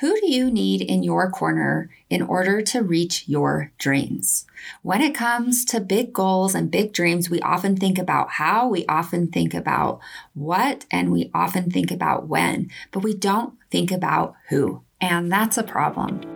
Who do you need in your corner in order to reach your dreams? When it comes to big goals and big dreams, we often think about how, we often think about what, and we often think about when, but we don't think about who. And that's a problem.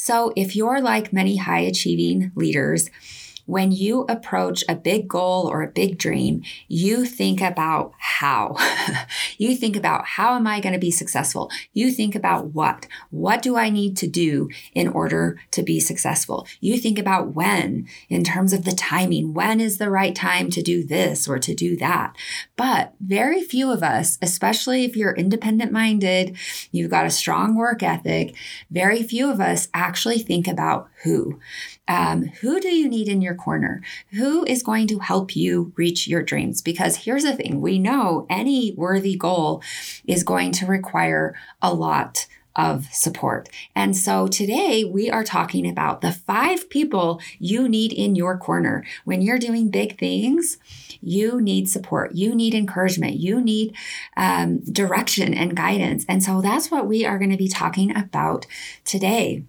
So, if you're like many high achieving leaders, when you approach a big goal or a big dream, you think about how. you think about how am I going to be successful? You think about what. What do I need to do in order to be successful? You think about when in terms of the timing. When is the right time to do this or to do that? But very few of us, especially if you're independent minded, you've got a strong work ethic, very few of us actually think about who. Um, who do you need in your corner? Who is going to help you reach your dreams? Because here's the thing we know any worthy goal is going to require a lot of support. And so today we are talking about the five people you need in your corner. When you're doing big things, you need support, you need encouragement, you need um, direction and guidance. And so that's what we are going to be talking about today.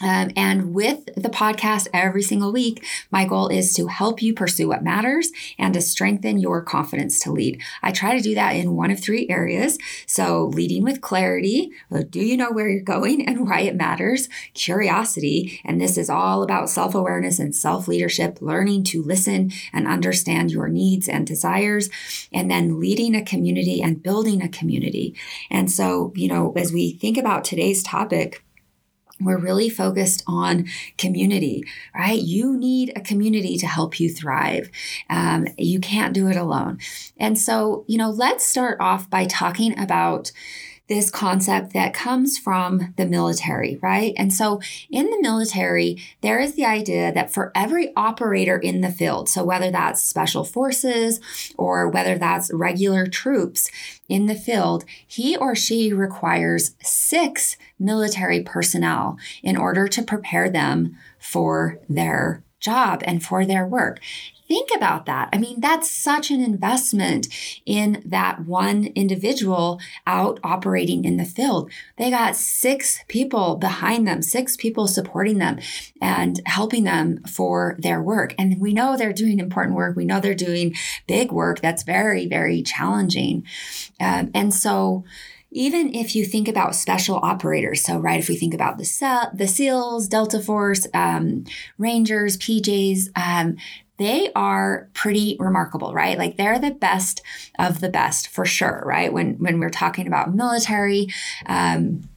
Um, and with the podcast every single week, my goal is to help you pursue what matters and to strengthen your confidence to lead. I try to do that in one of three areas. So, leading with clarity do you know where you're going and why it matters? Curiosity, and this is all about self awareness and self leadership, learning to listen and understand your needs and desires, and then leading a community and building a community. And so, you know, as we think about today's topic, we're really focused on community, right? You need a community to help you thrive. Um, you can't do it alone. And so, you know, let's start off by talking about this concept that comes from the military, right? And so in the military, there is the idea that for every operator in the field, so whether that's special forces or whether that's regular troops in the field, he or she requires six military personnel in order to prepare them for their job and for their work. Think about that. I mean, that's such an investment in that one individual out operating in the field. They got six people behind them, six people supporting them and helping them for their work. And we know they're doing important work. We know they're doing big work that's very, very challenging. Um, and so, even if you think about special operators, so right, if we think about the the SEALs, Delta Force, um, Rangers, PJs, um, they are pretty remarkable, right? Like they're the best of the best for sure, right? When when we're talking about military, um,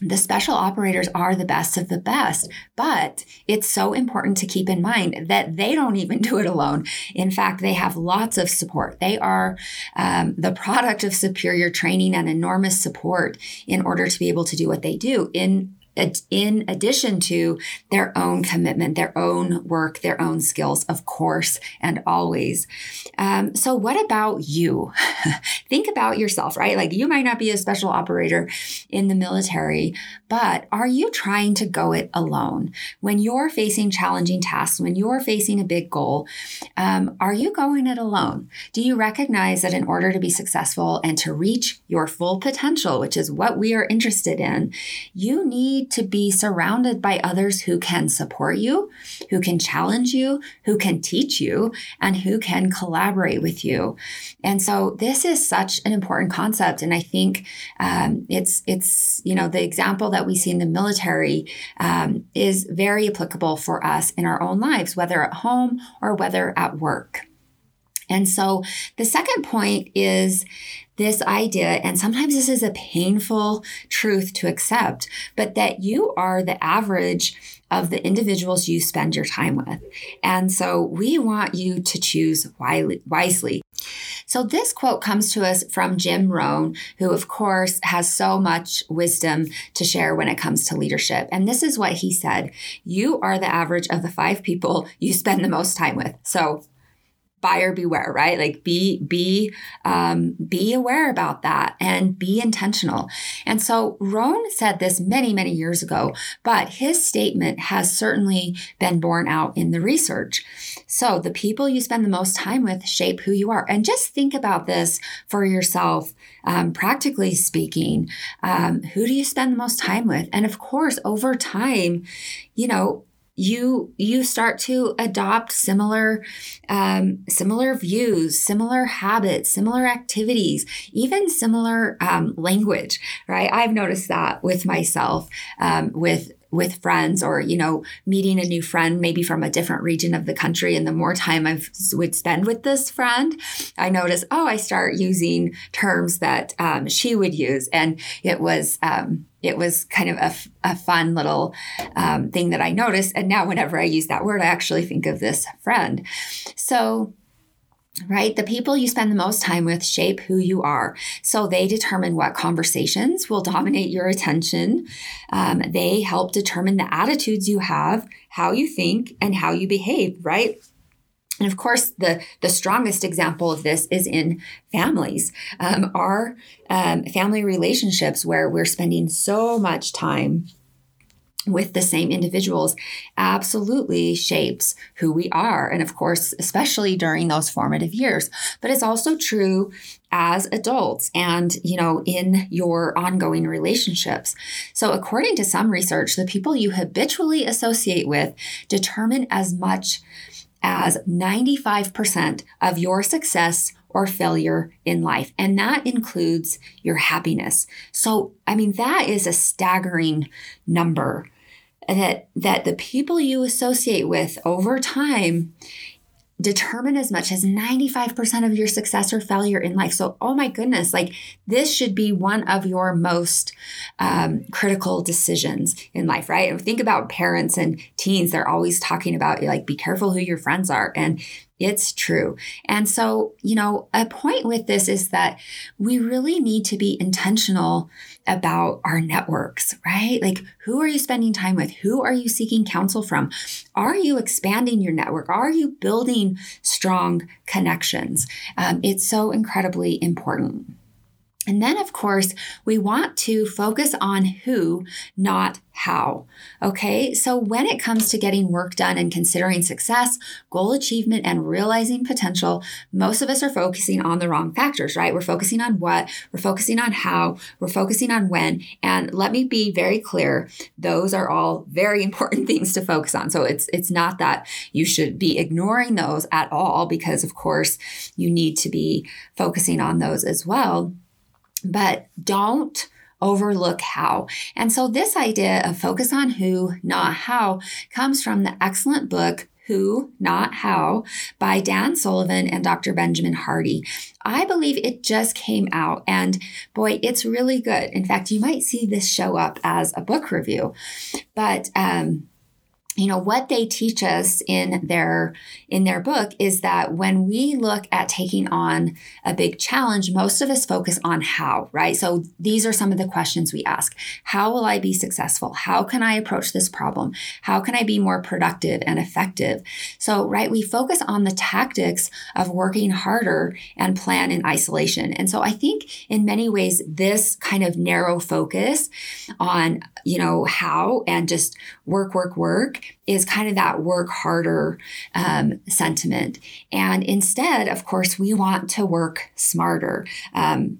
the special operators are the best of the best, but it's so important to keep in mind that they don't even do it alone. In fact, they have lots of support. They are um, the product of superior training and enormous support in order to be able to do what they do in in addition to their own commitment, their own work, their own skills, of course, and always. Um, so, what about you? Think about yourself, right? Like, you might not be a special operator in the military, but are you trying to go it alone? When you're facing challenging tasks, when you're facing a big goal, um, are you going it alone? Do you recognize that in order to be successful and to reach your full potential, which is what we are interested in, you need to be surrounded by others who can support you, who can challenge you, who can teach you, and who can collaborate with you. And so this is such an important concept. And I think um, it's, it's, you know, the example that we see in the military um, is very applicable for us in our own lives, whether at home or whether at work. And so the second point is this idea, and sometimes this is a painful truth to accept, but that you are the average of the individuals you spend your time with. And so we want you to choose wisely. So this quote comes to us from Jim Rohn, who of course has so much wisdom to share when it comes to leadership. And this is what he said. You are the average of the five people you spend the most time with. So buyer beware right? Like be be um, be aware about that and be intentional. And so Rohn said this many many years ago but his statement has certainly been borne out in the research. So the people you spend the most time with shape who you are. And just think about this for yourself um, practically speaking. Um, who do you spend the most time with? And of course over time you know you you start to adopt similar um, similar views similar habits similar activities even similar um, language right? I've noticed that with myself um, with with friends or you know meeting a new friend maybe from a different region of the country and the more time i would spend with this friend i notice oh i start using terms that um, she would use and it was um, it was kind of a, a fun little um, thing that I noticed. And now, whenever I use that word, I actually think of this friend. So, right? The people you spend the most time with shape who you are. So they determine what conversations will dominate your attention. Um, they help determine the attitudes you have, how you think, and how you behave, right? And of course, the, the strongest example of this is in families. Um, our um, family relationships, where we're spending so much time with the same individuals, absolutely shapes who we are. And of course, especially during those formative years. But it's also true as adults and, you know, in your ongoing relationships. So, according to some research, the people you habitually associate with determine as much as 95% of your success or failure in life. And that includes your happiness. So, I mean, that is a staggering number that, that the people you associate with over time determine as much as 95% of your success or failure in life. So, oh my goodness, like this should be one of your most um, critical decisions in life, right? And think about parents and teens, they're always talking about like, be careful who your friends are. And it's true. And so, you know, a point with this is that we really need to be intentional about our networks, right? Like, who are you spending time with? Who are you seeking counsel from? Are you expanding your network? Are you building strong connections? Um, it's so incredibly important. And then, of course, we want to focus on who, not how. Okay, so when it comes to getting work done and considering success, goal achievement, and realizing potential, most of us are focusing on the wrong factors, right? We're focusing on what, we're focusing on how, we're focusing on when. And let me be very clear, those are all very important things to focus on. So it's it's not that you should be ignoring those at all, because of course you need to be focusing on those as well. But don't overlook how. And so, this idea of focus on who, not how, comes from the excellent book. Who, Not How, by Dan Sullivan and Dr. Benjamin Hardy. I believe it just came out, and boy, it's really good. In fact, you might see this show up as a book review. But um, you know what they teach us in their in their book is that when we look at taking on a big challenge most of us focus on how right? So these are some of the questions we ask. How will i be successful? How can i approach this problem? How can i be more productive and effective? So right we focus on the tactics of working harder and plan in isolation. And so i think in many ways this kind of narrow focus on you know how and just work work work is kind of that work harder um, sentiment. And instead, of course, we want to work smarter. Um,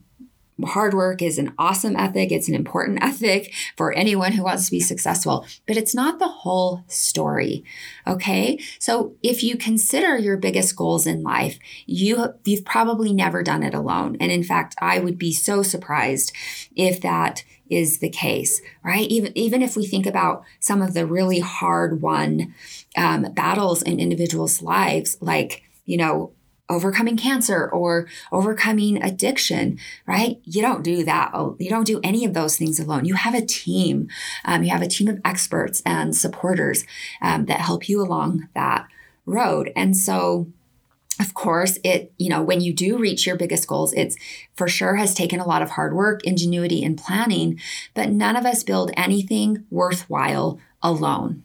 hard work is an awesome ethic. It's an important ethic for anyone who wants to be successful, but it's not the whole story. Okay. So if you consider your biggest goals in life, you, you've probably never done it alone. And in fact, I would be so surprised if that is the case, right? Even, even if we think about some of the really hard won um, battles in individuals' lives, like, you know, overcoming cancer or overcoming addiction, right? You don't do that. You don't do any of those things alone. You have a team. Um, you have a team of experts and supporters um, that help you along that road. And so, of course, it, you know, when you do reach your biggest goals, it's for sure has taken a lot of hard work, ingenuity, and planning, but none of us build anything worthwhile alone,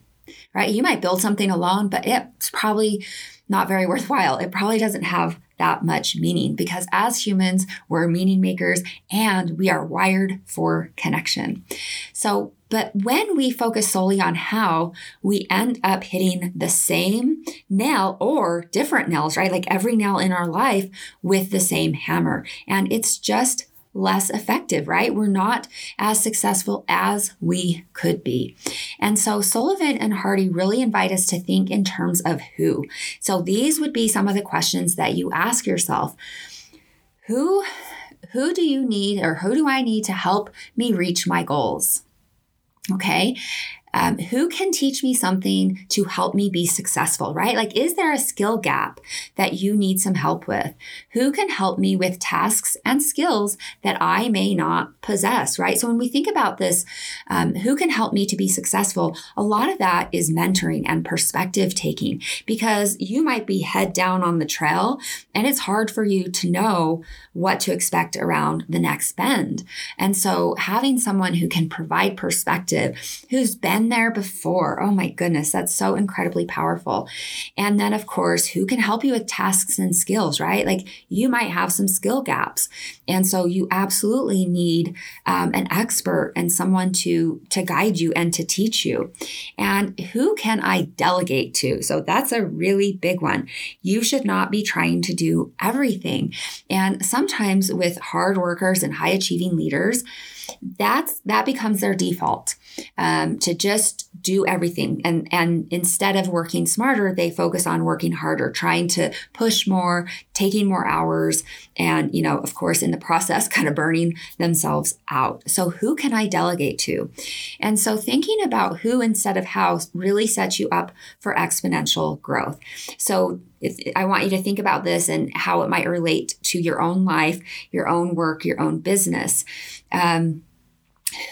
right? You might build something alone, but it's probably not very worthwhile. It probably doesn't have that much meaning because as humans, we're meaning makers and we are wired for connection. So, but when we focus solely on how, we end up hitting the same nail or different nails, right? Like every nail in our life with the same hammer. And it's just less effective, right? We're not as successful as we could be. And so Sullivan and Hardy really invite us to think in terms of who. So these would be some of the questions that you ask yourself. Who who do you need or who do I need to help me reach my goals? Okay. Um, who can teach me something to help me be successful, right? Like, is there a skill gap that you need some help with? Who can help me with tasks and skills that I may not possess, right? So, when we think about this, um, who can help me to be successful? A lot of that is mentoring and perspective taking because you might be head down on the trail and it's hard for you to know what to expect around the next bend. And so, having someone who can provide perspective, who's been there before. Oh my goodness, that's so incredibly powerful. And then, of course, who can help you with tasks and skills, right? Like you might have some skill gaps. And so you absolutely need um, an expert and someone to, to guide you and to teach you. And who can I delegate to? So that's a really big one. You should not be trying to do everything. And sometimes with hard workers and high achieving leaders, that's that becomes their default um, to just do everything. And and instead of working smarter they focus on working harder trying to push more taking more hours and you know of course in the process kind of burning themselves out. So who can i delegate to? And so thinking about who instead of how really sets you up for exponential growth. So I want you to think about this and how it might relate to your own life, your own work, your own business. Um,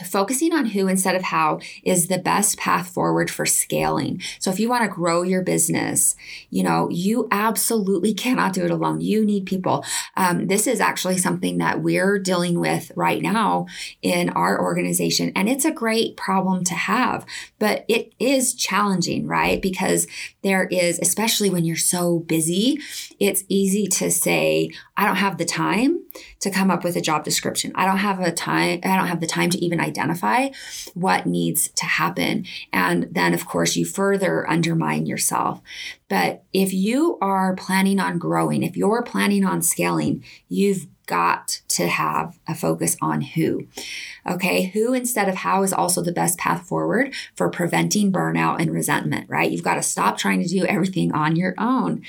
focusing on who instead of how is the best path forward for scaling. So if you want to grow your business, you know, you absolutely cannot do it alone. You need people. Um, this is actually something that we're dealing with right now in our organization. And it's a great problem to have, but it is challenging, right? Because there is, especially when you're so busy, it's easy to say, I don't have the time to come up with a job description. I don't have a time, I don't have the time to even identify what needs to happen. And then, of course, you further undermine yourself. But if you are planning on growing, if you're planning on scaling, you've got to have a focus on who. Okay, who instead of how is also the best path forward for preventing burnout and resentment, right? You've got to stop trying to do everything on your own.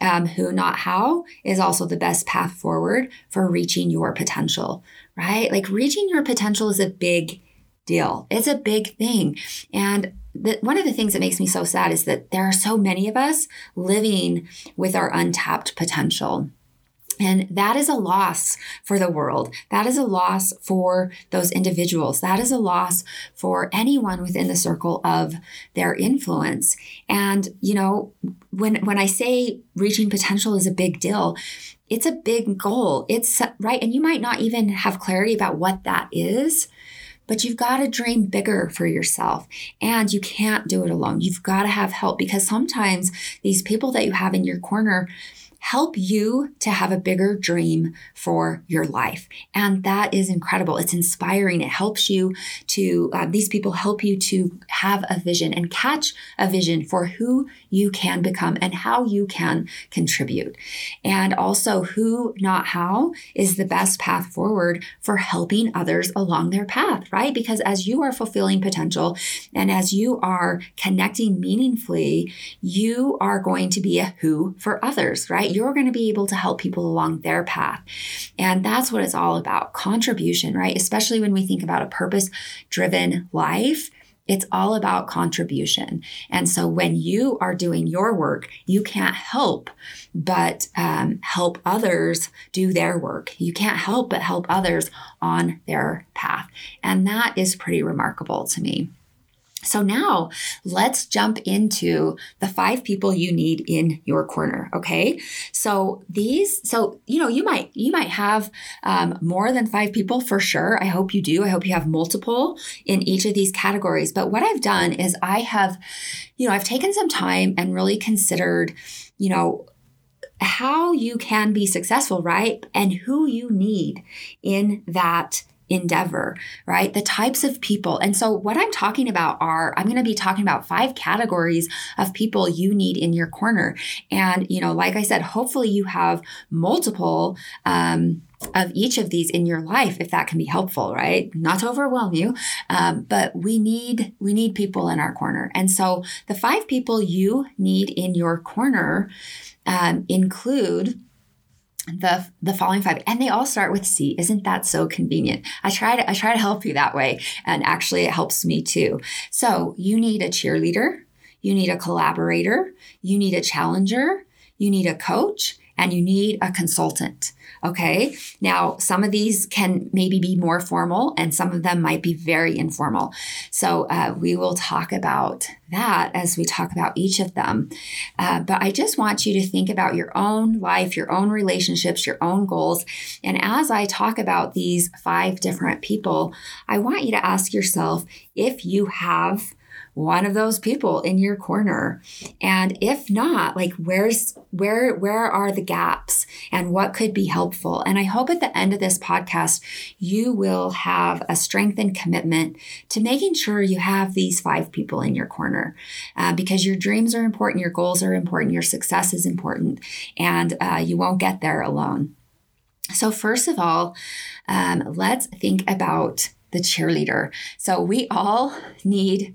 Um, who, not how, is also the best path forward for reaching your potential, right? Like reaching your potential is a big deal, it's a big thing. And one of the things that makes me so sad is that there are so many of us living with our untapped potential. And that is a loss for the world. That is a loss for those individuals. That is a loss for anyone within the circle of their influence. And, you know, when, when I say reaching potential is a big deal, it's a big goal. It's right. And you might not even have clarity about what that is. But you've got to dream bigger for yourself and you can't do it alone. You've got to have help because sometimes these people that you have in your corner, help you to have a bigger dream for your life. And that is incredible. It's inspiring. It helps you to, uh, these people help you to have a vision and catch a vision for who you can become and how you can contribute. And also, who, not how, is the best path forward for helping others along their path, right? Because as you are fulfilling potential and as you are connecting meaningfully, you are going to be a who for others, right? You're going to be able to help people along their path. And that's what it's all about contribution, right? Especially when we think about a purpose driven life it's all about contribution. And so when you are doing your work, you can't help but um, help others do their work. You can't help but help others on their path. And that is pretty remarkable to me. So now let's jump into the five people you need in your corner. Okay. So these, so, you know, you might, you might have um, more than five people for sure. I hope you do. I hope you have multiple in each of these categories. But what I've done is I have, you know, I've taken some time and really considered, you know, how you can be successful, right? And who you need in that endeavor, right? The types of people. And so, what I'm talking about are I'm going to be talking about five categories of people you need in your corner. And, you know, like I said, hopefully you have multiple. Um, of each of these in your life if that can be helpful right not to overwhelm you um, but we need we need people in our corner and so the five people you need in your corner um, include the the following five and they all start with c. Isn't that so convenient? I try to i try to help you that way and actually it helps me too. So you need a cheerleader you need a collaborator you need a challenger you need a coach and you need a consultant. Okay. Now, some of these can maybe be more formal and some of them might be very informal. So, uh, we will talk about that as we talk about each of them. Uh, but I just want you to think about your own life, your own relationships, your own goals. And as I talk about these five different people, I want you to ask yourself if you have one of those people in your corner. And if not like where's where where are the gaps and what could be helpful? And i hope at the end of this podcast you will have a strengthened commitment to making sure you have these five people in your corner uh, because your dreams are important your goals are important your success is important and uh, you won't get there alone. So first of all um, let's think about the cheerleader. So we all need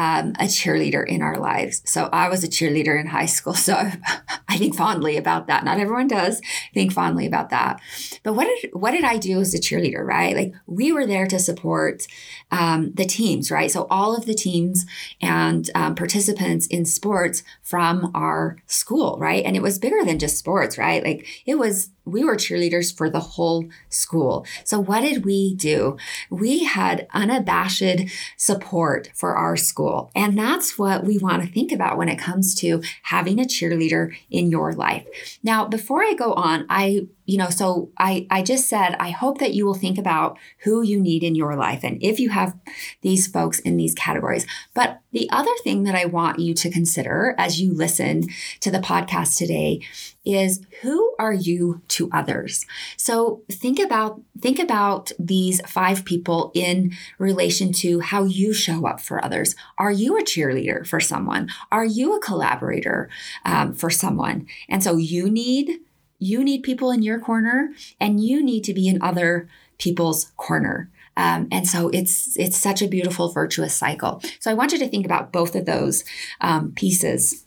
um, a cheerleader in our lives. So I was a cheerleader in high school. So I think fondly about that. Not everyone does think fondly about that. But what did what did I do as a cheerleader? Right, like we were there to support um, the teams. Right, so all of the teams and um, participants in sports from our school. Right, and it was bigger than just sports. Right, like it was we were cheerleaders for the whole school. So what did we do? We had unabashed support for our school. And that's what we want to think about when it comes to having a cheerleader in your life. Now, before I go on, I you know so i i just said i hope that you will think about who you need in your life and if you have these folks in these categories. But the other thing that i want you to consider as you listen to the podcast today is who are you to others? So think about think about these five people in relation to how you show up for others. Are you a cheerleader for someone? Are you a collaborator um, for someone? And so you need you need people in your corner and you need to be in other people's corner. Um, and so it's it's such a beautiful virtuous cycle. So I want you to think about both of those um, pieces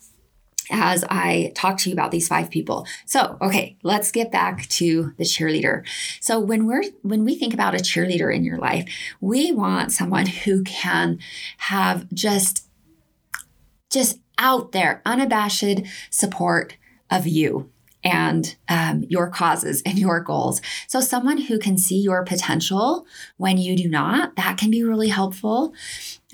as I talk to you about these five people. So, okay, let's get back to the cheerleader. So when we're when we think about a cheerleader in your life, we want someone who can have just just out there unabashed support of you and um, your causes and your goals. So, someone who can see your potential when you do not, that can be really helpful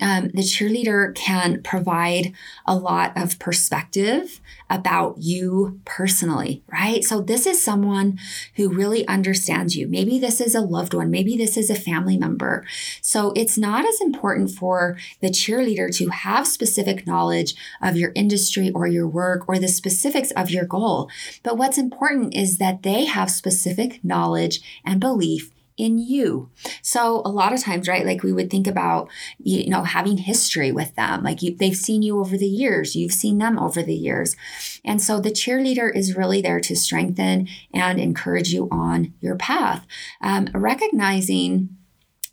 um, the cheerleader can provide a lot of perspective about you personally, right? So, this is someone who really understands you. Maybe this is a loved one, maybe this is a family member. So, it's not as important for the cheerleader to have specific knowledge of your industry or your work or the specifics of your goal. But what's important is that they have specific knowledge and belief in you. So a lot of times, right, like we would think about, you know, having history with them. Like you, they've seen you over the years, you've seen them over the years. And so the cheerleader is really there to strengthen and encourage you on your path. Um, recognizing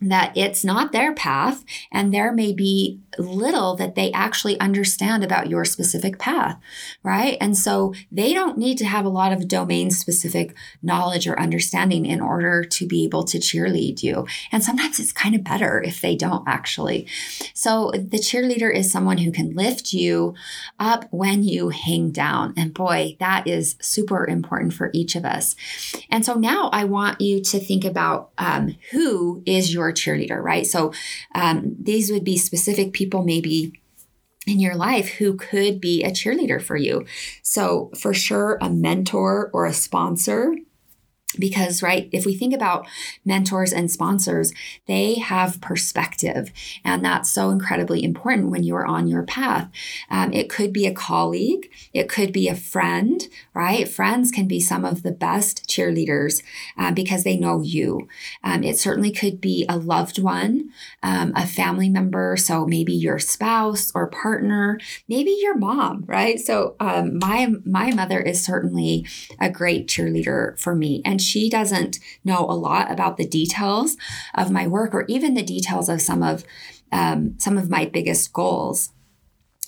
that it's not their path and there may be little that they actually understand about your specific path, right? And so they don't need to have a lot of domain specific knowledge or understanding in order to be able to cheerlead you. And sometimes it's kind of better if they don't actually. So the cheerleader is someone who can lift you up when you hang down. And boy, that is super important for each of us. And so now I want you to think about um, who is your cheerleader, right? So um, these would be specific people, maybe in your life who could be a cheerleader for you. So, for sure, a mentor or a sponsor because right if we think about mentors and sponsors they have perspective and that's so incredibly important when you're on your path. Um, it could be a colleague it could be a friend right? Friends can be some of the best cheerleaders uh, because they know you. Um, it certainly could be a loved one um, a family member so maybe your spouse or partner maybe your mom right? So um, my my mother is certainly a great cheerleader for me and she doesn't know a lot about the details of my work or even the details of some of um, some of my biggest goals.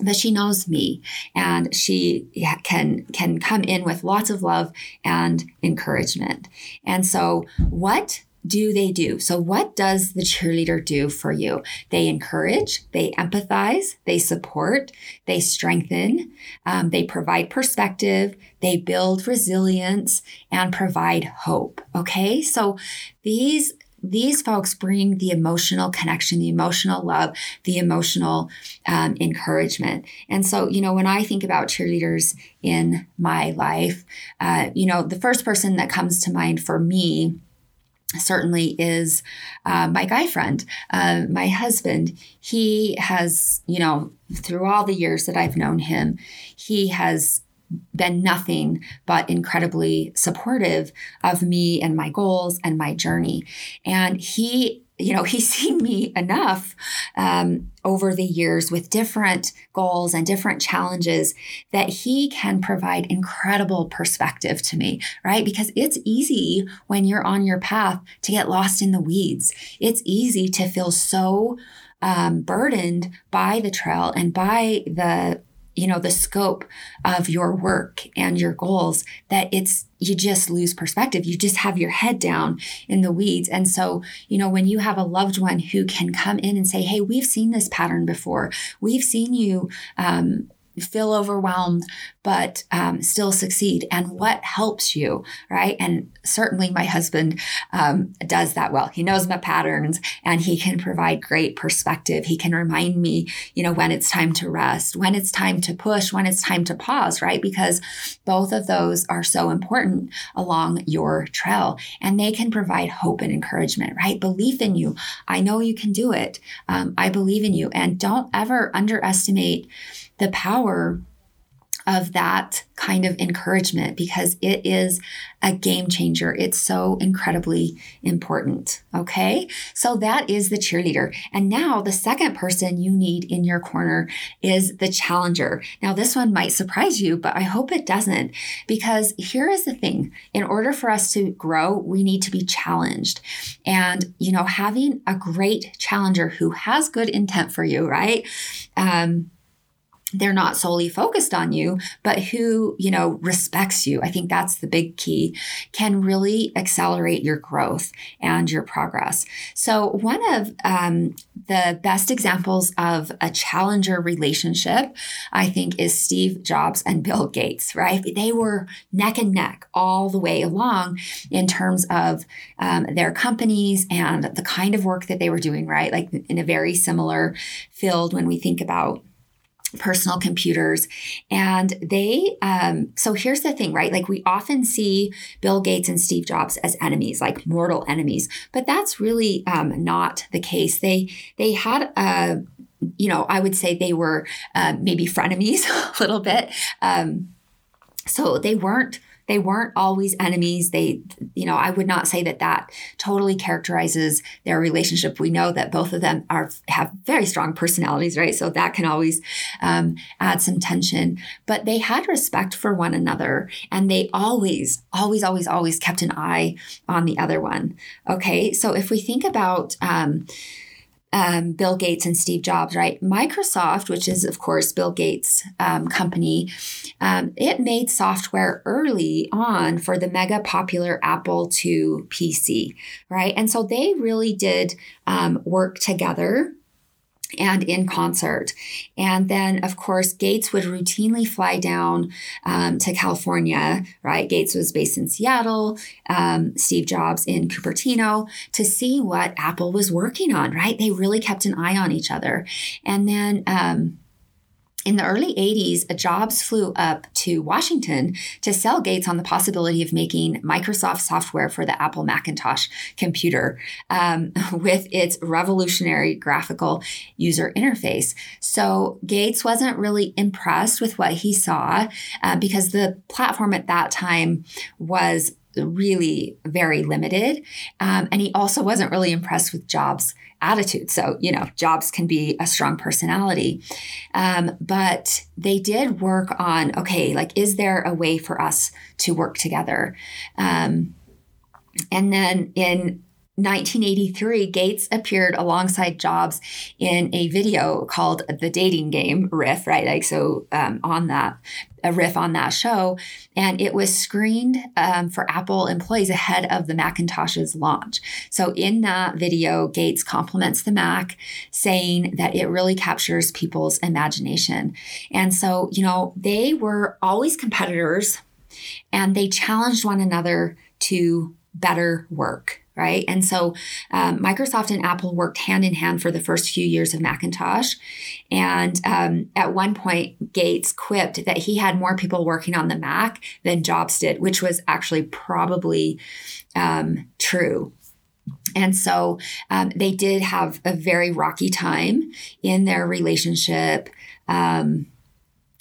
But she knows me and she can can come in with lots of love and encouragement. And so what do they do? So, what does the cheerleader do for you? They encourage, they empathize, they support, they strengthen, um, they provide perspective, they build resilience, and provide hope. Okay, so these these folks bring the emotional connection, the emotional love, the emotional um, encouragement. And so, you know, when I think about cheerleaders in my life, uh, you know, the first person that comes to mind for me certainly is uh, my guy friend, uh, my husband. He has, you know, through all the years that I've known him, he has been nothing but incredibly supportive of me and my goals and my journey. And he you know, he's seen me enough um, over the years with different goals and different challenges that he can provide incredible perspective to me, right? Because it's easy when you're on your path to get lost in the weeds. It's easy to feel so um, burdened by the trail and by the you know the scope of your work and your goals that it's you just lose perspective. You just have your head down in the weeds. And so you know when you have a loved one who can come in and say hey we've seen this pattern before. We've seen you um, feel overwhelmed, but um, still succeed, and what helps you, right? And certainly my husband um, does that well. He knows my patterns and he can provide great perspective. He can remind me, you know, when it's time to rest, when it's time to push, when it's time to pause, right? Because both of those are so important along your trail and they can provide hope and encouragement, right? Belief in you. I know you can do it. Um, I believe in you. And don't ever underestimate the power of that kind of encouragement because it is a game changer. It's so incredibly important. Okay. So that is the cheerleader. And now the second person you need in your corner is the challenger. Now, this one might surprise you, but I hope it doesn't because here is the thing. In order for us to grow, we need to be challenged. And, you know, having a great challenger who has good intent for you, right? Um, they're not solely focused on you, but who, you know, respects you. I think that's the big key, can really accelerate your growth and your progress. So, one of um, the best examples of a challenger relationship, I think, is Steve Jobs and Bill Gates, right? They were neck and neck all the way along in terms of um, their companies and the kind of work that they were doing, right? Like in a very similar field when we think about personal computers. And they um, so here's the thing right? Like we often see bill gates and steve jobs as enemies like mortal enemies. But that's really um, not the case. They they had a you know i would say they were uh, maybe frenemies a little bit. Um, so they weren't they weren't always enemies. They, you know, I would not say that that totally characterizes their relationship. We know that both of them are have very strong personalities, right? So that can always um, add some tension. But they had respect for one another, and they always, always, always, always kept an eye on the other one. Okay, so if we think about um, um, Bill Gates and Steve Jobs, right? Microsoft, which is, of course, Bill Gates' um, company, um, it made software early on for the mega popular Apple II PC, right? And so they really did um, work together and in concert. And then, of course, Gates would routinely fly down um, to California, right? Gates was based in Seattle, um, Steve Jobs in Cupertino to see what Apple was working on, right? They really kept an eye on each other. And then, um, in the early 80s, Jobs flew up to Washington to sell Gates on the possibility of making Microsoft software for the Apple Macintosh computer um, with its revolutionary graphical user interface. So Gates wasn't really impressed with what he saw uh, because the platform at that time was really very limited. Um, and he also wasn't really impressed with Jobs' attitude. So, you know, Jobs can be a strong personality. Um, but they did work on okay, like, is there a way for us to work together? Um, and then in 1983, Gates appeared alongside Jobs in a video called The Dating Game Riff, right? Like, so um, on that, a riff on that show. And it was screened um, for Apple employees ahead of the Macintosh's launch. So in that video, Gates compliments the Mac, saying that it really captures people's imagination. And so, you know, they were always competitors and they challenged one another to better work right? And so um, Microsoft and Apple worked hand in hand for the first few years of Macintosh. And um, at one point, Gates quipped that he had more people working on the Mac than Jobs did, which was actually probably um, true. And so um, they did have a very rocky time in their relationship. Um,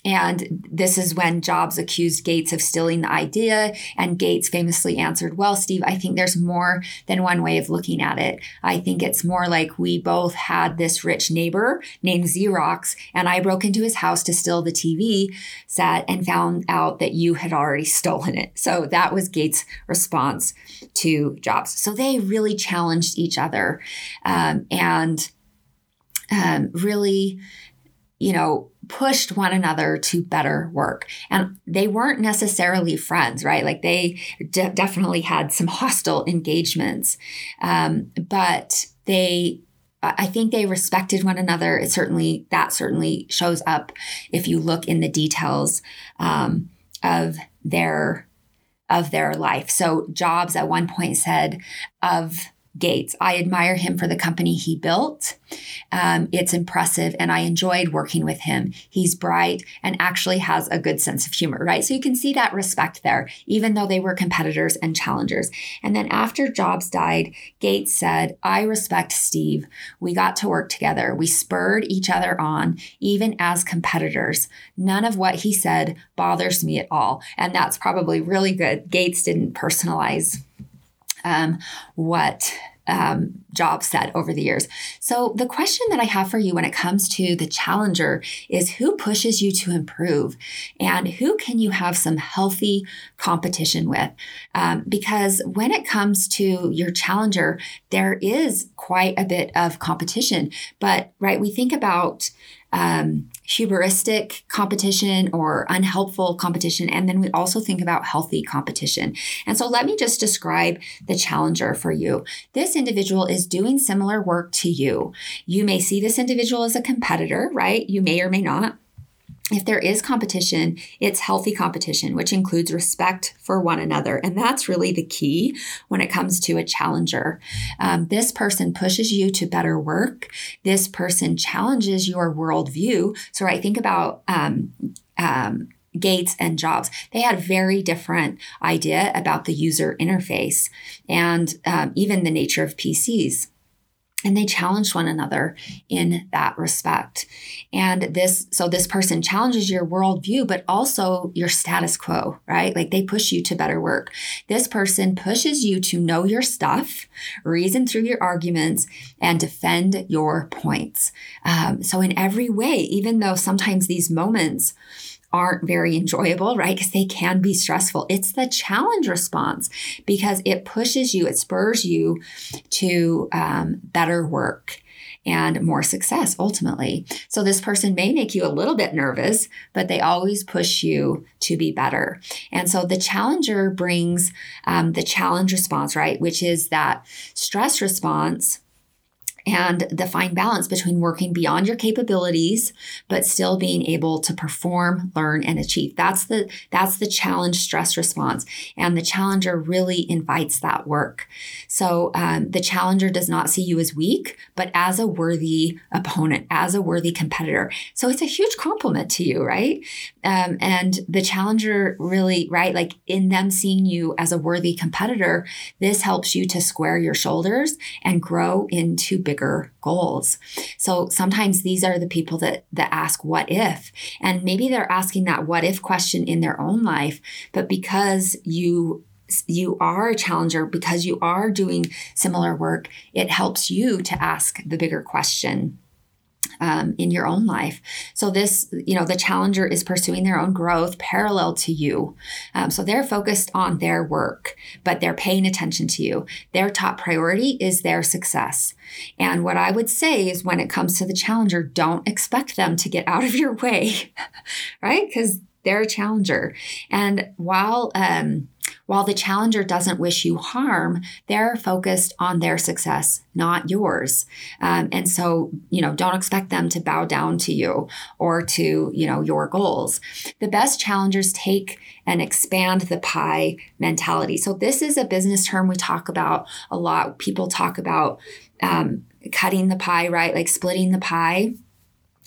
and this is when Jobs accused Gates of stealing the idea. And Gates famously answered, Well, Steve, I think there's more than one way of looking at it. I think it's more like we both had this rich neighbor named Xerox, and I broke into his house to steal the TV set and found out that you had already stolen it. So that was Gates' response to Jobs. So they really challenged each other um, and um, really, you know, pushed one another to better work. And they weren't necessarily friends, right? Like they de- definitely had some hostile engagements, um, but they I think they respected one another. It certainly that certainly shows up if you look in the details um, of their of their life. So Jobs at one point said of Gates. I admire him for the company he built. Um, it's impressive, and I enjoyed working with him. He's bright and actually has a good sense of humor, right? So you can see that respect there, even though they were competitors and challengers. And then after Jobs died, Gates said, I respect Steve. We got to work together. We spurred each other on, even as competitors. None of what he said bothers me at all. And that's probably really good. Gates didn't personalize um, what um, Jobs said over the years. So, the question that I have for you when it comes to the challenger is who pushes you to improve and who can you have some healthy competition with? Um, because when it comes to your challenger, there is quite a bit of competition. But, right, we think about um, hubristic competition or unhelpful competition. And then we also think about healthy competition. And so let me just describe the challenger for you. This individual is doing similar work to you. You may see this individual as a competitor, right? You may or may not if there is competition, it's healthy competition, which includes respect for one another. And that's really the key when it comes to a challenger. Um, this person pushes you to better work. This person challenges your worldview. So, right, think about um, um, Gates and Jobs, they had very different idea about the user interface and um, even the nature of PCs and they challenged one another in that respect. And this so this person challenges your worldview but also your status quo right? Like they push you to better work. This person pushes you to know your stuff reason through your arguments and defend your points. Um, so in every way even though sometimes these moments aren't very enjoyable, right? Because they can be stressful. It's the challenge response because it pushes you, it spurs you to um, better work. and more success ultimately. So this person may make you a little bit nervous, but they always push you to be better. And so the challenger brings um, the challenge response, right? Which is that stress response and the fine balance between working beyond your capabilities but still being able to perform learn and achieve. That's the that's the challenge stress response and the challenger really invites that work. So um, the challenger does not see you as weak but as a worthy opponent as a worthy competitor. So it's a huge compliment to you right um, and the challenger really right like in them seeing you as a worthy competitor this helps you to square your shoulders and grow into bigger goals. So sometimes these are the people that that ask what if and maybe they're asking that what if question in their own life but because you you are a challenger because you are doing similar work it helps you to ask the bigger question um, in your own life. So this, you know, the challenger is pursuing their own growth parallel to you. Um, so they're focused on their work, but they're paying attention to you. Their top priority is their success. And what I would say is when it comes to the challenger, don't expect them to get out of your way, right? Because they're a challenger. And while, um, while the challenger doesn't wish you harm, they're focused on their success, not yours. Um, and so, you know, don't expect them to bow down to you or to, you know, your goals. The best challengers take and expand the pie mentality. So, this is a business term we talk about a lot. People talk about um, cutting the pie, right? Like splitting the pie.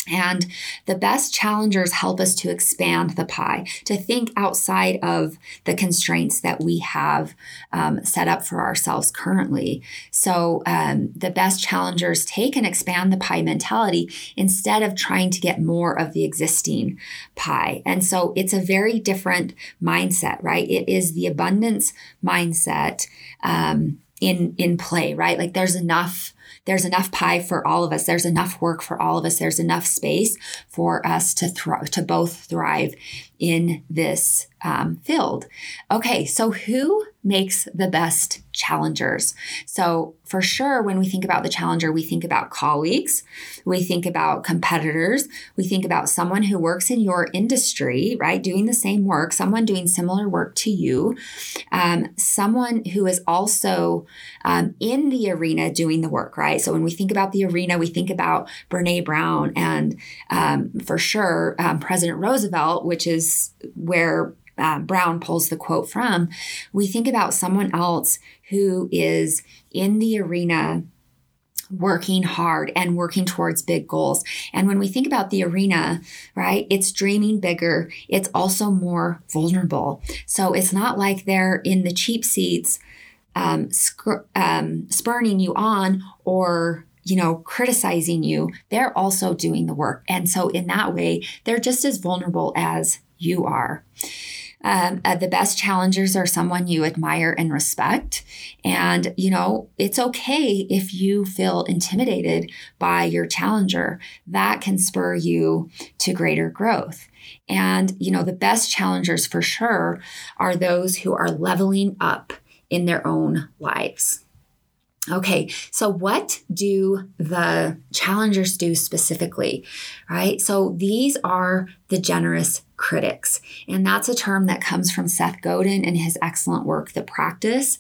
And the best challengers help us to expand the pie, to think outside of the constraints that we have um, set up for ourselves currently. So um, the best challengers take and expand the pie mentality instead of trying to get more of the existing pie. And so it's a very different mindset, right? It is the abundance mindset um, in in play, right? Like there's enough there's enough pie for all of us. There's enough work for all of us. There's enough space for us to thrive, to both thrive in this um, field. Okay, so who makes the best challengers? So, for sure, when we think about the challenger, we think about colleagues, we think about competitors, we think about someone who works in your industry, right, doing the same work, someone doing similar work to you, um, someone who is also um, in the arena doing the work, right? So, when we think about the arena, we think about Brene Brown and um, for sure um, President Roosevelt, which is where uh, Brown pulls the quote from, we think about someone else who is in the arena working hard and working towards big goals. And when we think about the arena, right, it's dreaming bigger. It's also more vulnerable. So it's not like they're in the cheap seats um, sc- um, spurning you on or you know, criticizing you, they're also doing the work. And so, in that way, they're just as vulnerable as you are. Um, uh, the best challengers are someone you admire and respect. And, you know, it's okay if you feel intimidated by your challenger. That can spur you to greater growth. And, you know, the best challengers for sure are those who are leveling up in their own lives. Okay, so what do the challengers do specifically, right? So these are the generous critics. And that's a term that comes from Seth Godin and his excellent work, The Practice.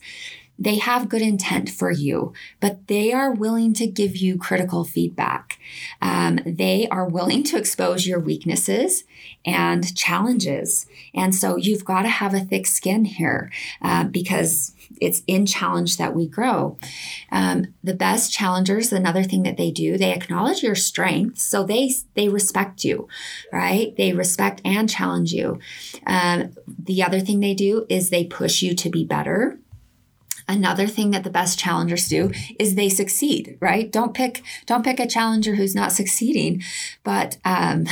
They have good intent for you, but they are willing to give you critical feedback. Um, they are willing to expose your weaknesses and challenges. And so you've got to have a thick skin here uh, because it's in challenge that we grow. Um, the best challengers, another thing that they do, they acknowledge your strengths, so they they respect you, right? They respect and challenge you. Um, the other thing they do is they push you to be better. Another thing that the best challengers do is they succeed, right? Don't pick don't pick a challenger who's not succeeding, but um,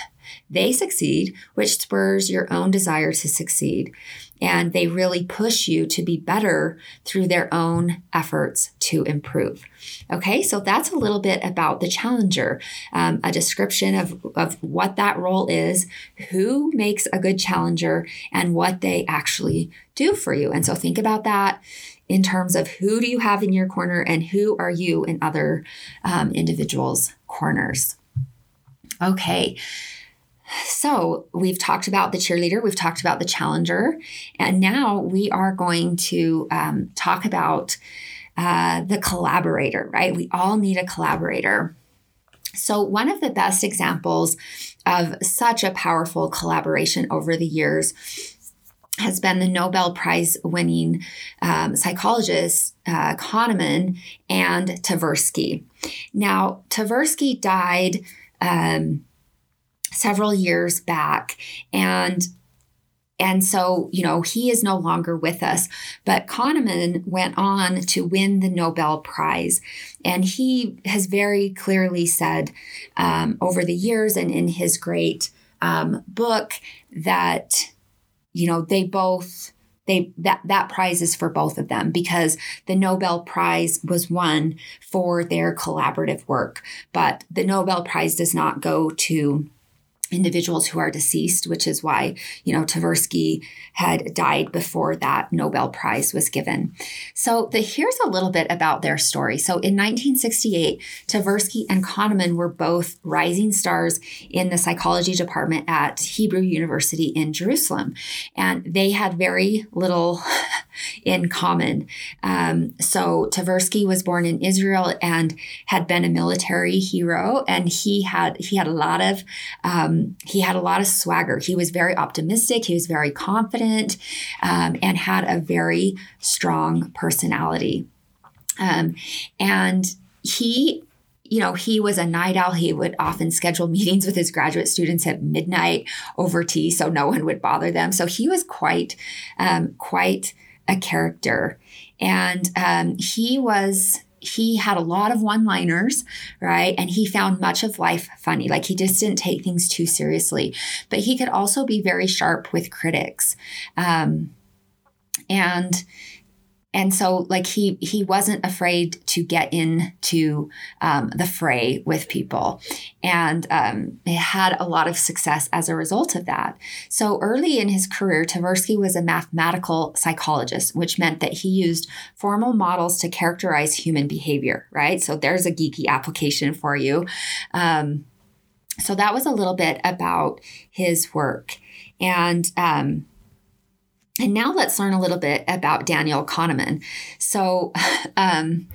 they succeed, which spurs your own desire to succeed. And they really push you to be better through their own efforts to improve. Okay, so that's a little bit about the challenger, um, a description of, of what that role is, who makes a good challenger, and what they actually do for you. And so think about that in terms of who do you have in your corner and who are you in other um, individuals' corners. Okay. So, we've talked about the cheerleader, we've talked about the challenger, and now we are going to um, talk about uh, the collaborator, right? We all need a collaborator. So, one of the best examples of such a powerful collaboration over the years has been the Nobel Prize winning um, psychologist uh, Kahneman and Tversky. Now, Tversky died um, several years back, and and so, you know, he is no longer with us. But Kahneman went on to win the Nobel Prize. And he has very clearly said um, over the years and in his great um, book that you know, they both they that that prize is for both of them because the Nobel Prize was won for their collaborative work, but the Nobel Prize does not go to individuals who are deceased, which is why, you know, Tversky had died before that Nobel Prize was given. So the, here's a little bit about their story. So in 1968, Tversky and Kahneman were both rising stars in the psychology department at Hebrew University in Jerusalem. And they had very little in common. Um, so Tversky was born in Israel and had been a military hero, and he had he had a lot of um, he had a lot of swagger. He was very optimistic. He was very confident, um, and had a very strong personality. Um, and he you know, he was a night owl. He would often schedule meetings with his graduate students at midnight over tea, so no one would bother them. So he was quite, um, quite a character. And um, he was he had a lot of one liners, right? And he found much of life funny. Like he just didn't take things too seriously. But he could also be very sharp with critics. Um, and and so like he he wasn't afraid to get into um, the fray with people. And um, had a lot of success as a result of that. So early in his career tversky was a mathematical psychologist which meant that he used formal models to characterize human behavior right? So there's a geeky application for you. Um, so that was a little bit about his work. And um, and now let's learn a little bit about Daniel Kahneman. So, um,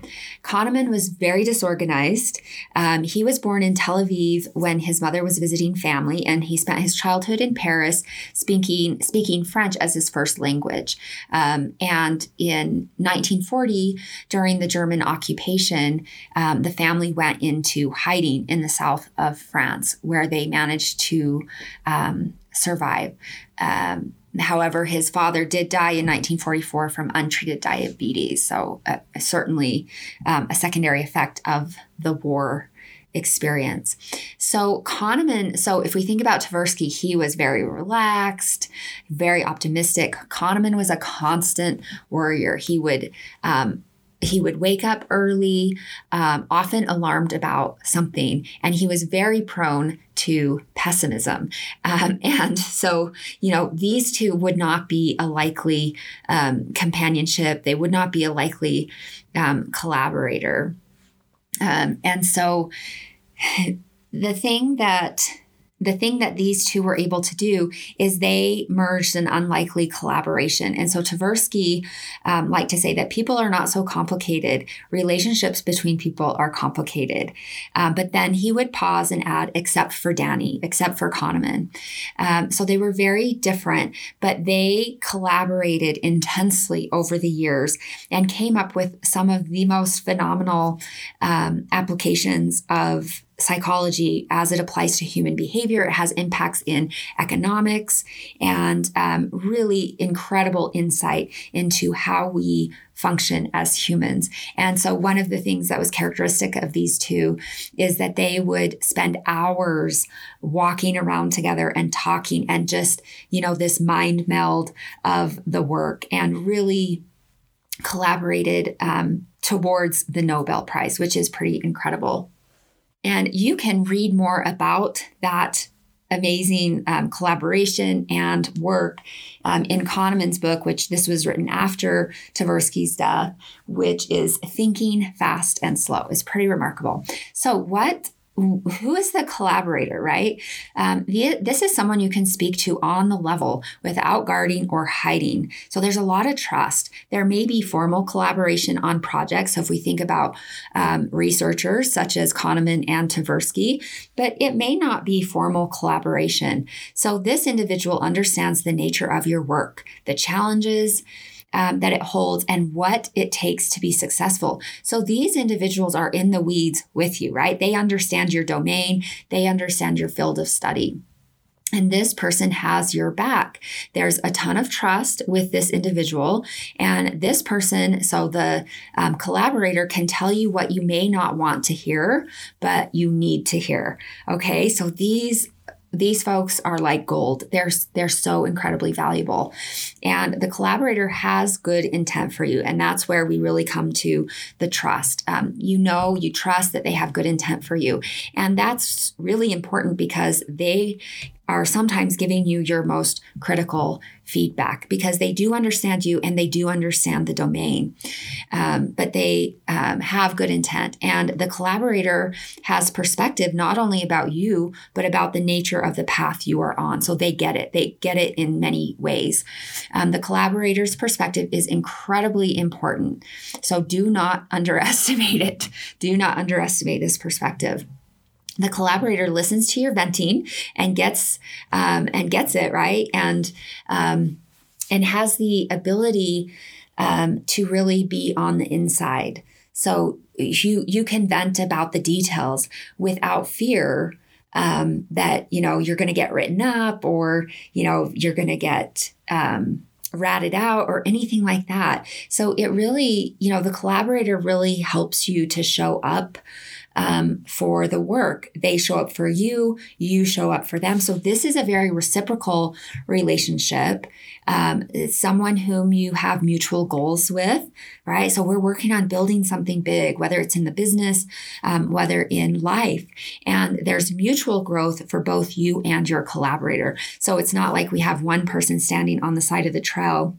Kahneman was very disorganized. Um, he was born in Tel Aviv when his mother was visiting family, and he spent his childhood in Paris speaking, speaking French as his first language. Um, and in 1940, during the German occupation, um, the family went into hiding in the south of France, where they managed to um, survive. Um, However, his father did die in 1944 from untreated diabetes. So, uh, certainly um, a secondary effect of the war experience. So, Kahneman, so if we think about Tversky, he was very relaxed, very optimistic. Kahneman was a constant worrier. He would, um, he would wake up early, um, often alarmed about something, and he was very prone to pessimism. Um, and so, you know, these two would not be a likely um, companionship, they would not be a likely um, collaborator. Um, and so, the thing that the thing that these two were able to do is they merged an unlikely collaboration. And so Tversky um, liked to say that people are not so complicated. Relationships between people are complicated. Um, but then he would pause and add, except for Danny, except for Kahneman. Um, so they were very different, but they collaborated intensely over the years and came up with some of the most phenomenal um, applications of psychology as it applies to human behavior. It has impacts in economics and um, really incredible insight into how we function as humans. And so, one of the things that was characteristic of these two is that they would spend hours walking around together and talking and just, you know, this mind meld of the work and really collaborated um, towards the Nobel Prize, which is pretty incredible. And you can read more about that amazing um, collaboration and work um, in Kahneman's book, which this was written after Tversky's death, which is Thinking Fast and Slow. is pretty remarkable. So, what who is the collaborator, right? Um, the, this is someone you can speak to on the level without guarding or hiding. So there's a lot of trust. There may be formal collaboration on projects. So if we think about um, researchers such as Kahneman and Tversky, but it may not be formal collaboration. So this individual understands the nature of your work, the challenges, um, that it holds and what it takes to be successful. So these individuals are in the weeds with you, right? They understand your domain, they understand your field of study. And this person has your back. There's a ton of trust with this individual. And this person, so the um, collaborator can tell you what you may not want to hear, but you need to hear. Okay. So these these folks are like gold. They're they're so incredibly valuable. And the collaborator has good intent for you. And that's where we really come to the trust. Um, you know, you trust that they have good intent for you. And that's really important because they are sometimes giving you your most critical feedback because they do understand you and they do understand the domain, um, but they um, have good intent. And the collaborator has perspective not only about you, but about the nature of the path you are on. So they get it. They get it in many ways. Um, the collaborator's perspective is incredibly important. So do not underestimate it. Do not underestimate this perspective the collaborator listens to your venting and gets um, and gets it right? And um, and has the ability um, to really be on the inside. So you you can vent about the details without fear um, that you know you're going to get written up or you know you're going to get um, ratted out or anything like that. So it really you know the collaborator really helps you to show up um, for the work. They show up for you, you show up for them. So this is a very reciprocal relationship. Um, it's someone whom you have mutual goals with, right? So we're working on building something big, whether it's in the business, um, whether in life, and there's mutual growth for both you and your collaborator. So it's not like we have one person standing on the side of the trail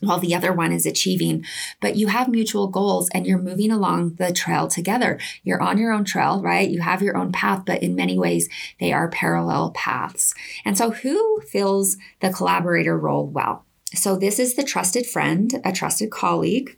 while the other one is achieving. But you have mutual goals and you're moving along the trail together. You're on your own trail, right? You have your own path, but in many ways, they are parallel paths. And so, who fills the collaborator role well? So, this is the trusted friend, a trusted colleague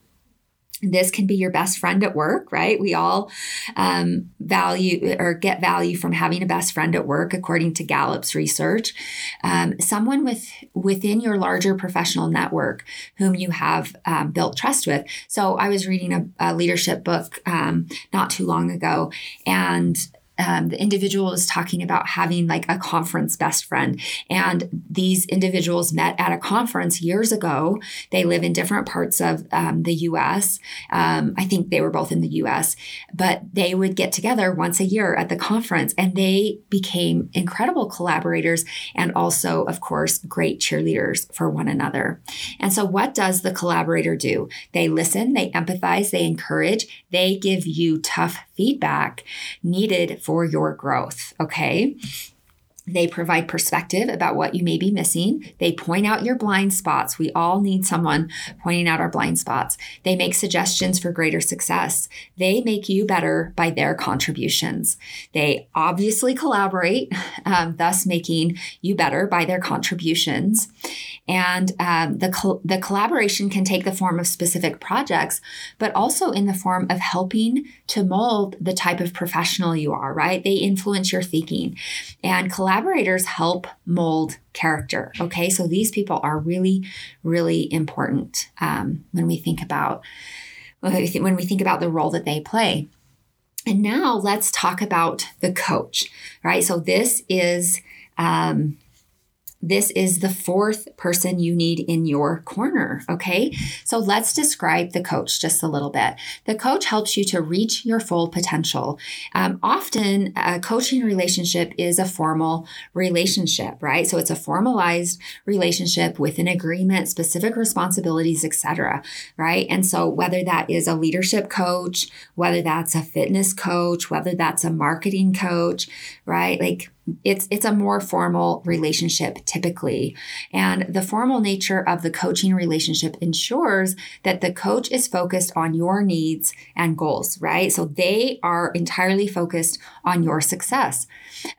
this can be your best friend at work, right? We all um, value or get value from having a best friend at work, according to Gallup's research. Um, someone with within your larger professional network whom you have um, built trust with. So I was reading a, a leadership book um, not too long ago, and um, the individual is talking about having like a conference best friend. And these individuals met at a conference years ago. They live in different parts of um, the US. Um, I think they were both in the US, but they would get together once a year at the conference and they became incredible collaborators and also, of course, great cheerleaders for one another. And so, what does the collaborator do? They listen, they empathize, they encourage, they give you tough feedback needed for your growth. Okay. They provide perspective about what you may be missing. They point out your blind spots. We all need someone pointing out our blind spots. They make suggestions for greater success. They make you better by their contributions. They obviously collaborate, um, thus making you better by their contributions. And um, the, col- the collaboration can take the form of specific projects, but also in the form of helping to mold the type of professional you are, right? They influence your thinking. And collaborators help mold character. Okay, so these people are really, really important um, when we think about when we think about the role that they play. And now let's talk about the coach, right? So this is um, this is the fourth person you need in your corner. Okay. So let's describe the coach just a little bit. The coach helps you to reach your full potential. Um, often, a coaching relationship is a formal relationship, right? So it's a formalized relationship with an agreement, specific responsibilities, etc. Right. And so whether that is a leadership coach, whether that's a fitness coach, whether that's a marketing coach, right? Like it's it's a more formal relationship typically. And the formal nature of the coaching relationship ensures that the coach is focused on your needs and goals right? So they are entirely focused on your success.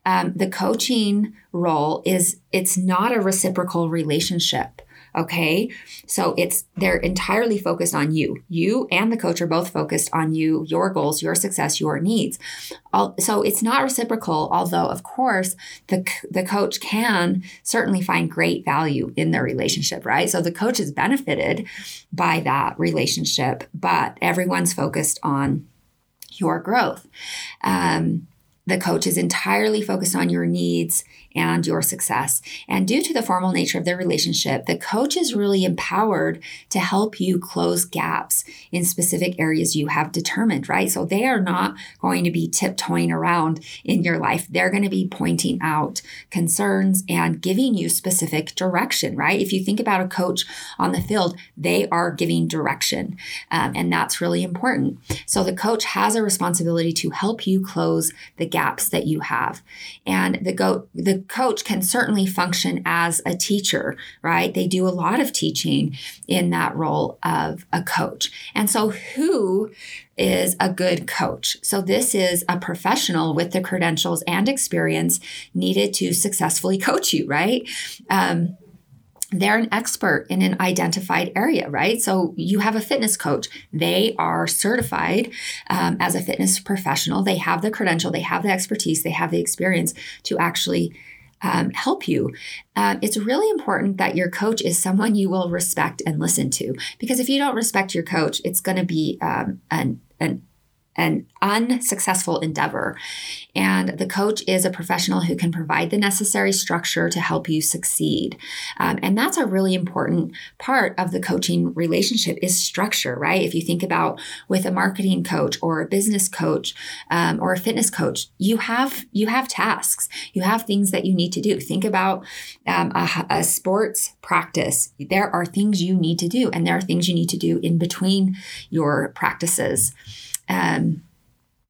Um, the coaching role is it's not a reciprocal relationship Okay. So it's, they're entirely focused on you. You and the coach are both focused on you, your goals, your success, your needs. So it's not reciprocal, although, of course, the, the coach can certainly find great value in their relationship, right? So the coach is benefited by that relationship, but everyone's focused on your growth. Um, the coach is entirely focused on your needs and your success. And due to the formal nature of their relationship, the coach is really empowered to help you close gaps in specific areas you have determined, right? So they are not going to be tiptoeing around in your life. They're going to be pointing out concerns and giving you specific direction, right? If you think about a coach on the field, they are giving direction. Um, and that's really important. So the coach has a responsibility to help you close the gaps that you have. And the go the coach can certainly function as a teacher, right? They do a lot of teaching in that role of a coach. And so, who is a good coach? So, this is a professional with the credentials and experience needed to successfully coach you, right? Um, they're an expert in an identified area, right? So you have a fitness coach. They are certified um, as a fitness professional. They have the credential, they have the expertise, they have the experience to actually um, help you. Uh, it's really important that your coach is someone you will respect and listen to. Because if you don't respect your coach, it's going to be um, an, an an unsuccessful endeavor. And the coach is a professional who can provide the necessary structure to help you succeed. Um, and that's a really important part of the coaching relationship is structure, right? If you think about with a marketing coach or a business coach um, or a fitness coach, you have you have tasks, you have things that you need to do. Think about um, a, a sports practice. There are things you need to do, and there are things you need to do in between your practices. Um,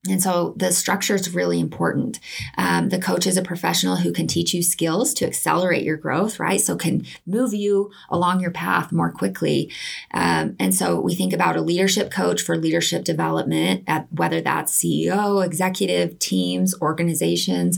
and so the structure is really important. Um, the coach is a professional who can teach you skills to accelerate your growth, right? So can move you along your path more quickly. Um, and so we think about a leadership coach for leadership development, at whether that's CEO, executive, teams, organizations.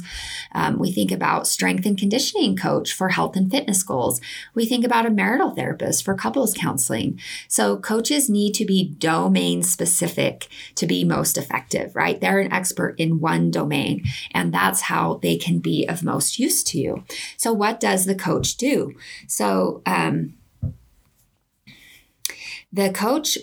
Um, we think about strength and conditioning coach for health and fitness goals. We think about a marital therapist for couples counseling. So coaches need to be domain specific to be most effective, right? Right? They're an expert in one domain, and that's how they can be of most use to you. So, what does the coach do? So, um, the coach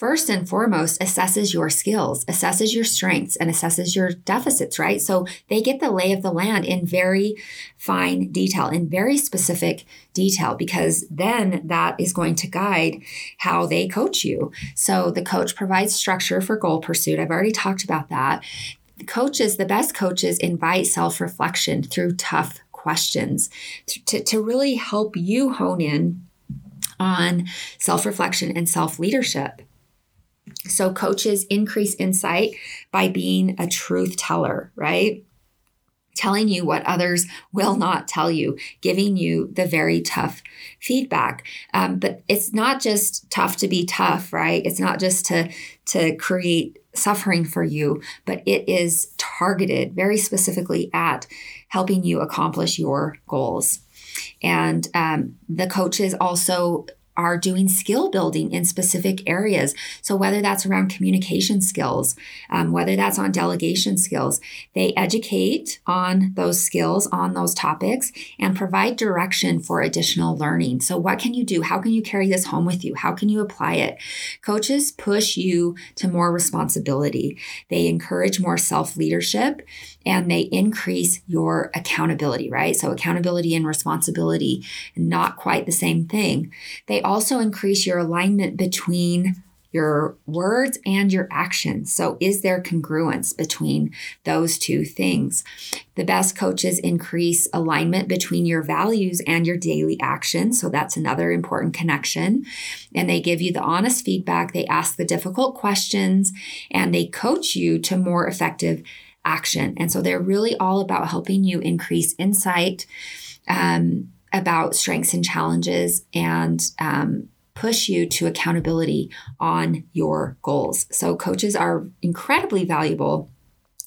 first and foremost assesses your skills, assesses your strengths, and assesses your deficits, right? So they get the lay of the land in very fine detail, in very specific detail, because then that is going to guide how they coach you. So the coach provides structure for goal pursuit. I've already talked about that. The coaches, the best coaches, invite self reflection through tough questions to, to, to really help you hone in on self reflection and self leadership. So, coaches increase insight by being a truth teller, right? Telling you what others will not tell you, giving you the very tough feedback. Um, but it's not just tough to be tough, right? It's not just to to create suffering for you, but it is targeted very specifically at helping you accomplish your goals. And um, the coaches also are doing skill building in specific areas. So, whether that's around communication skills, um, whether that's on delegation skills, they educate on those skills, on those topics, and provide direction for additional learning. So, what can you do? How can you carry this home with you? How can you apply it? Coaches push you to more responsibility, they encourage more self leadership, and they increase your accountability, right? So, accountability and responsibility, not quite the same thing. They also increase your alignment between your words and your actions. So, is there congruence between those two things? The best coaches increase alignment between your values and your daily actions. So, that's another important connection. And they give you the honest feedback, they ask the difficult questions, and they coach you to more effective action. And so, they're really all about helping you increase insight. Um, about strengths and challenges and um, push you to accountability on your goals. So, coaches are incredibly valuable.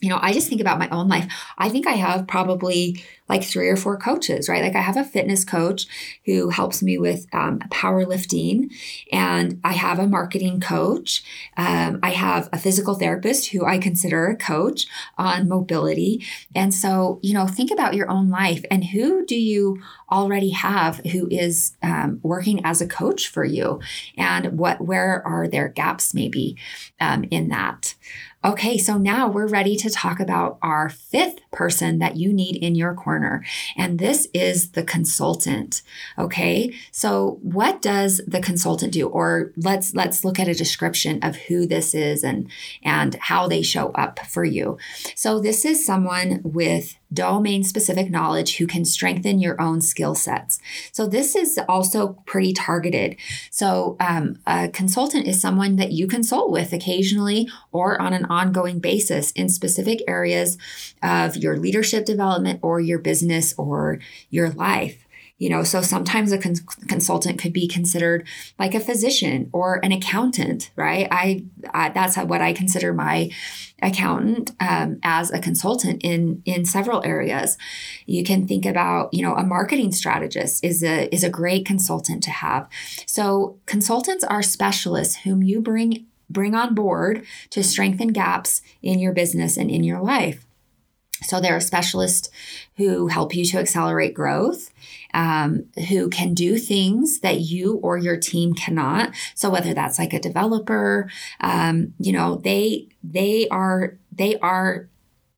You know, I just think about my own life. I think I have probably like three or four coaches, right? Like I have a fitness coach who helps me with um, powerlifting, and I have a marketing coach. Um, I have a physical therapist who I consider a coach on mobility. And so, you know, think about your own life and who do you already have who is um, working as a coach for you, and what where are there gaps maybe um, in that. Okay, so now we're ready to talk about our fifth person that you need in your corner. And this is the consultant. Okay. So what does the consultant do? Or let's let's look at a description of who this is and and how they show up for you. So this is someone with domain specific knowledge who can strengthen your own skill sets. So, this is also pretty targeted. So, um, a consultant is someone that you consult with occasionally or on an ongoing basis in specific areas of your leadership development or your business or your life you know so sometimes a cons- consultant could be considered like a physician or an accountant right? I, I that's what i consider my accountant um, as a consultant in in several areas. You can think about you know a marketing strategist is a is a great consultant to have. So consultants are specialists whom you bring bring on board to strengthen gaps in your business and in your life so there are specialists who help you to accelerate growth, um, who can do things that you or your team cannot. So whether that's like a developer, um, you know, they they are they are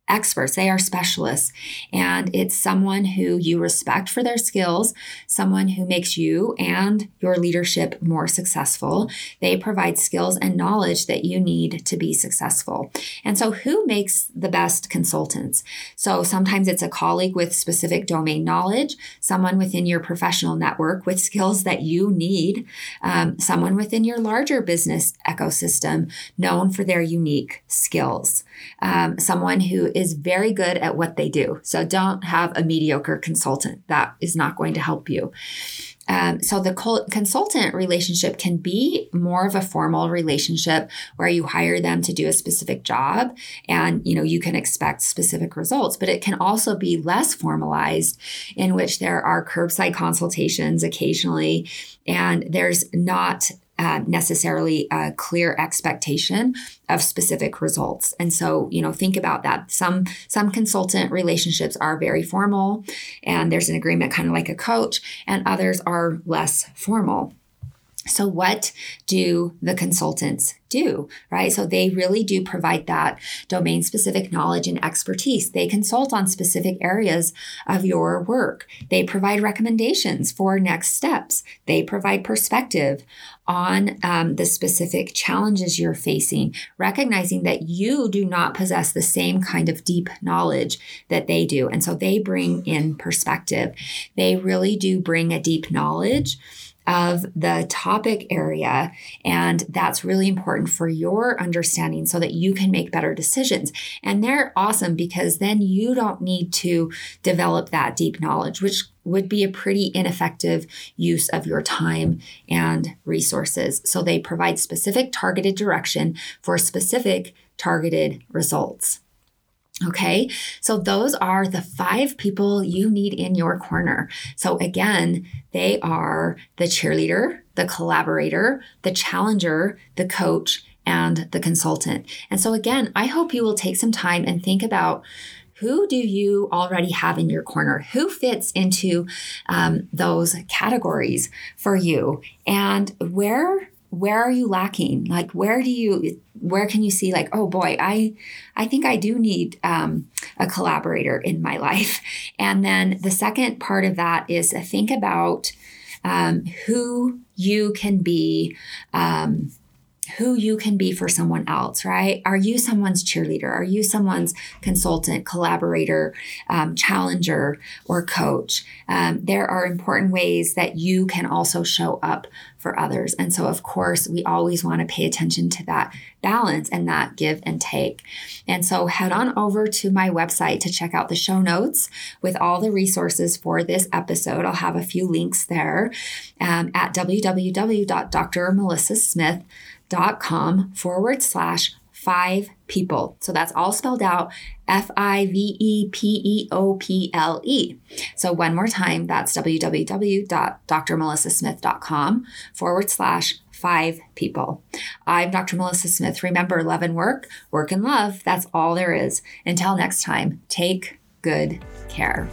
experts, they are specialists. And it's someone who you respect for their skills, someone who makes you and your leadership more successful. They provide skills and knowledge that you need to be successful. And so, who makes the best consultants? So, sometimes it's a colleague with specific domain knowledge, someone within your professional network with skills that you need, um, someone within your larger business ecosystem known for their unique skills, um, someone who is very good at what they do. So don't have a mediocre consultant. That is not going to help you. Um, so the consultant relationship can be more of a formal relationship where you hire them to do a specific job and you know you can expect specific results but it can also be less formalized in which there are curbside consultations occasionally and there's not uh, necessarily a clear expectation of specific results. And so you know think about that. Some some consultant relationships are very formal and there's an agreement kind of like a coach and others are less formal so, what do the consultants do? Right. So, they really do provide that domain specific knowledge and expertise. They consult on specific areas of your work. They provide recommendations for next steps. They provide perspective on um, the specific challenges you're facing, recognizing that you do not possess the same kind of deep knowledge that they do. And so, they bring in perspective. They really do bring a deep knowledge of the topic area. And that's really important for your understanding so that you can make better decisions. And they're awesome because then you don't need to develop that deep knowledge, which would be a pretty ineffective use of your time and resources. So they provide specific targeted direction for specific targeted results. Okay, so those are the five people you need in your corner. So, again, they are the cheerleader, the collaborator, the challenger, the coach, and the consultant. And so, again, I hope you will take some time and think about who do you already have in your corner? Who fits into um, those categories for you? And where where are you lacking? Like where do you where can you see like oh boy i i think i do need um, a collaborator in my life. And then the second part of that is think about um, who you can be um, who you can be for someone else, right? Are you someone's cheerleader? Are you someone's consultant, collaborator, um, challenger, or coach? Um, there are important ways that you can also show up for others. And so, of course, we always want to pay attention to that balance and that give and take. And so, head on over to my website to check out the show notes with all the resources for this episode. I'll have a few links there um, at www.drmelissasmith.com com forward slash five people. So that's all spelled out F I V E P E O P L E. So one more time, that's www.drmelissasmith.com forward slash five people. I'm Dr. Melissa Smith. Remember, love and work, work and love. That's all there is. Until next time, take good care.